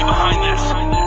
behind this.